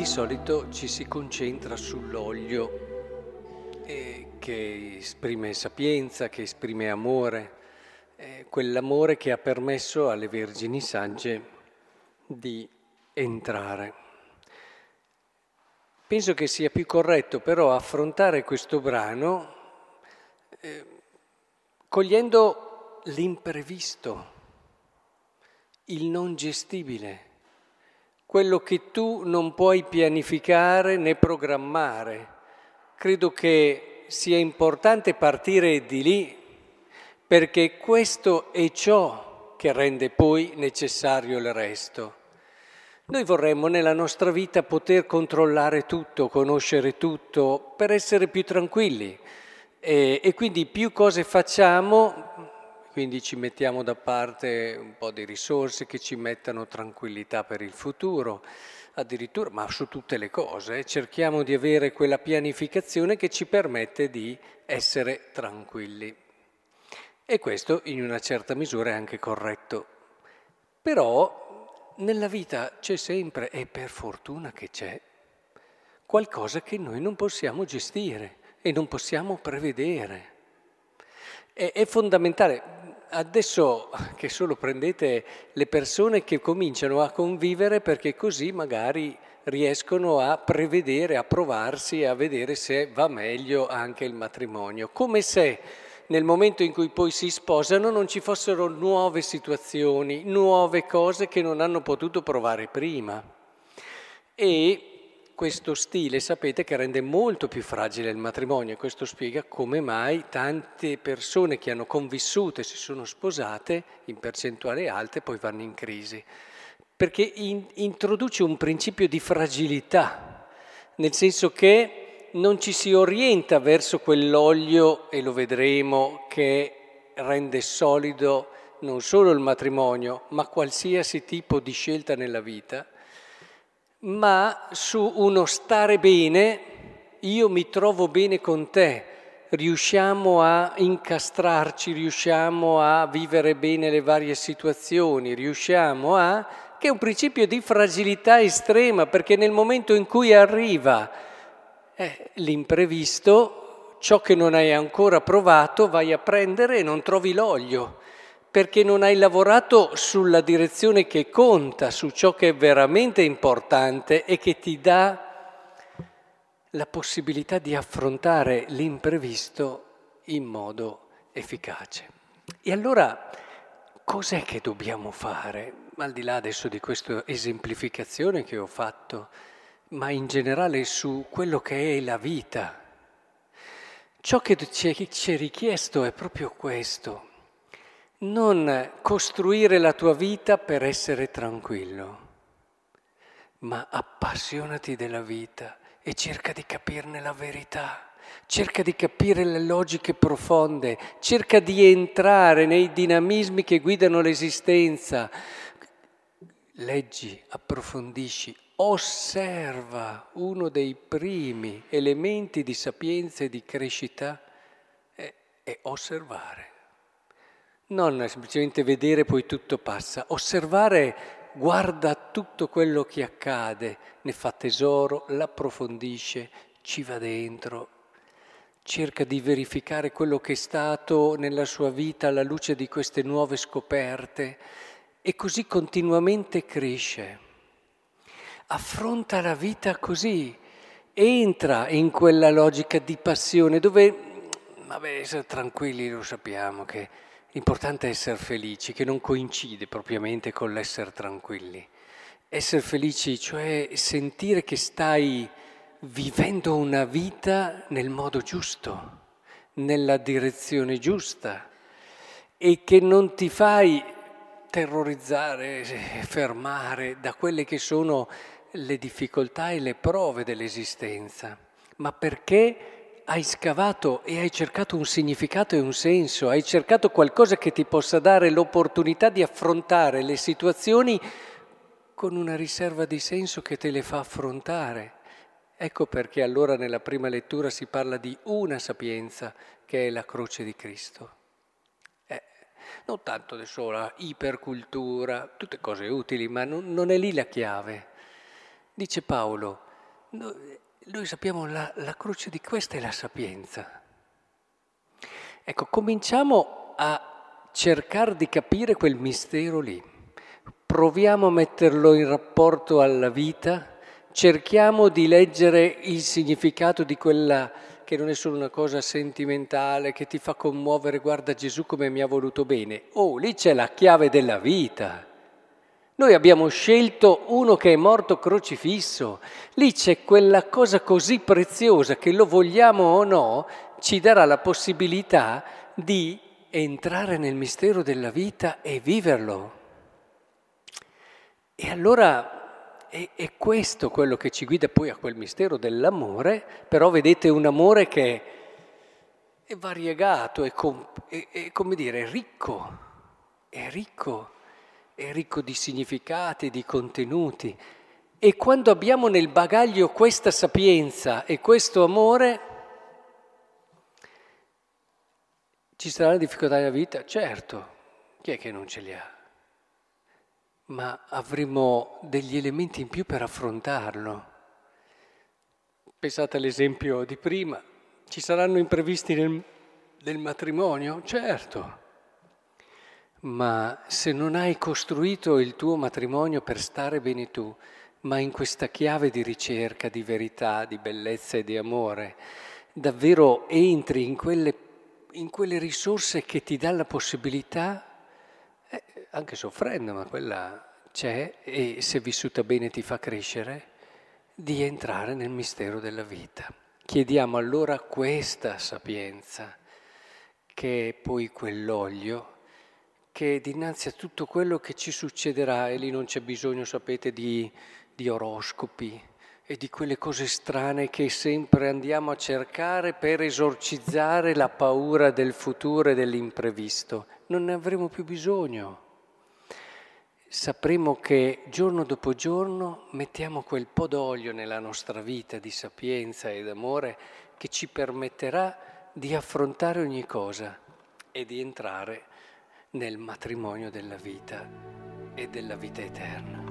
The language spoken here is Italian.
di solito ci si concentra sull'olio eh, che esprime sapienza, che esprime amore, eh, quell'amore che ha permesso alle Vergini Sagge di entrare. Penso che sia più corretto però affrontare questo brano eh, cogliendo l'imprevisto, il non gestibile quello che tu non puoi pianificare né programmare. Credo che sia importante partire di lì, perché questo è ciò che rende poi necessario il resto. Noi vorremmo nella nostra vita poter controllare tutto, conoscere tutto, per essere più tranquilli. E, e quindi più cose facciamo, quindi ci mettiamo da parte un po' di risorse che ci mettano tranquillità per il futuro, addirittura, ma su tutte le cose, cerchiamo di avere quella pianificazione che ci permette di essere tranquilli. E questo in una certa misura è anche corretto. Però nella vita c'è sempre, e per fortuna che c'è, qualcosa che noi non possiamo gestire e non possiamo prevedere. È, è fondamentale adesso che solo prendete le persone che cominciano a convivere perché così magari riescono a prevedere, a provarsi e a vedere se va meglio anche il matrimonio, come se nel momento in cui poi si sposano non ci fossero nuove situazioni, nuove cose che non hanno potuto provare prima. E questo stile sapete che rende molto più fragile il matrimonio e questo spiega come mai tante persone che hanno convissuto e si sono sposate in percentuale alte poi vanno in crisi. Perché in, introduce un principio di fragilità, nel senso che non ci si orienta verso quell'olio, e lo vedremo, che rende solido non solo il matrimonio, ma qualsiasi tipo di scelta nella vita ma su uno stare bene, io mi trovo bene con te, riusciamo a incastrarci, riusciamo a vivere bene le varie situazioni, riusciamo a... che è un principio di fragilità estrema, perché nel momento in cui arriva eh, l'imprevisto, ciò che non hai ancora provato, vai a prendere e non trovi l'olio perché non hai lavorato sulla direzione che conta, su ciò che è veramente importante e che ti dà la possibilità di affrontare l'imprevisto in modo efficace. E allora cos'è che dobbiamo fare? Al di là adesso di questa esemplificazione che ho fatto, ma in generale su quello che è la vita. Ciò che ci è richiesto è proprio questo non costruire la tua vita per essere tranquillo, ma appassionati della vita e cerca di capirne la verità, cerca di capire le logiche profonde, cerca di entrare nei dinamismi che guidano l'esistenza. Leggi, approfondisci, osserva uno dei primi elementi di sapienza e di crescita è, è osservare non semplicemente vedere poi tutto passa, osservare guarda tutto quello che accade, ne fa tesoro, l'approfondisce, ci va dentro, cerca di verificare quello che è stato nella sua vita alla luce di queste nuove scoperte e così continuamente cresce. Affronta la vita così, entra in quella logica di passione dove, vabbè, tranquilli lo sappiamo che L'importante è essere felici, che non coincide propriamente con l'essere tranquilli. Essere felici, cioè sentire che stai vivendo una vita nel modo giusto, nella direzione giusta e che non ti fai terrorizzare, fermare da quelle che sono le difficoltà e le prove dell'esistenza, ma perché hai scavato e hai cercato un significato e un senso, hai cercato qualcosa che ti possa dare l'opportunità di affrontare le situazioni con una riserva di senso che te le fa affrontare. Ecco perché allora nella prima lettura si parla di una sapienza che è la croce di Cristo. Eh, non tanto adesso la ipercultura, tutte cose utili, ma non, non è lì la chiave. Dice Paolo, Noi, noi sappiamo la, la croce di questa è la sapienza. Ecco, cominciamo a cercare di capire quel mistero lì. Proviamo a metterlo in rapporto alla vita, cerchiamo di leggere il significato di quella che non è solo una cosa sentimentale che ti fa commuovere, guarda Gesù come mi ha voluto bene. Oh, lì c'è la chiave della vita. Noi abbiamo scelto uno che è morto crocifisso, lì c'è quella cosa così preziosa che lo vogliamo o no, ci darà la possibilità di entrare nel mistero della vita e viverlo. E allora è, è questo quello che ci guida poi a quel mistero dell'amore, però vedete un amore che è variegato, è, com, è, è come dire, ricco, è ricco è ricco di significati, di contenuti. E quando abbiamo nel bagaglio questa sapienza e questo amore, ci la difficoltà della vita? Certo, chi è che non ce li ha? Ma avremo degli elementi in più per affrontarlo. Pensate all'esempio di prima, ci saranno imprevisti nel, nel matrimonio? Certo ma se non hai costruito il tuo matrimonio per stare bene tu, ma in questa chiave di ricerca, di verità, di bellezza e di amore, davvero entri in quelle, in quelle risorse che ti dà la possibilità, eh, anche soffrendo, ma quella c'è e se vissuta bene ti fa crescere, di entrare nel mistero della vita. Chiediamo allora questa sapienza, che è poi quell'olio che dinanzi a tutto quello che ci succederà, e lì non c'è bisogno, sapete, di, di oroscopi e di quelle cose strane che sempre andiamo a cercare per esorcizzare la paura del futuro e dell'imprevisto. Non ne avremo più bisogno. Sapremo che giorno dopo giorno mettiamo quel po' d'olio nella nostra vita di sapienza ed amore che ci permetterà di affrontare ogni cosa e di entrare nel matrimonio della vita e della vita eterna.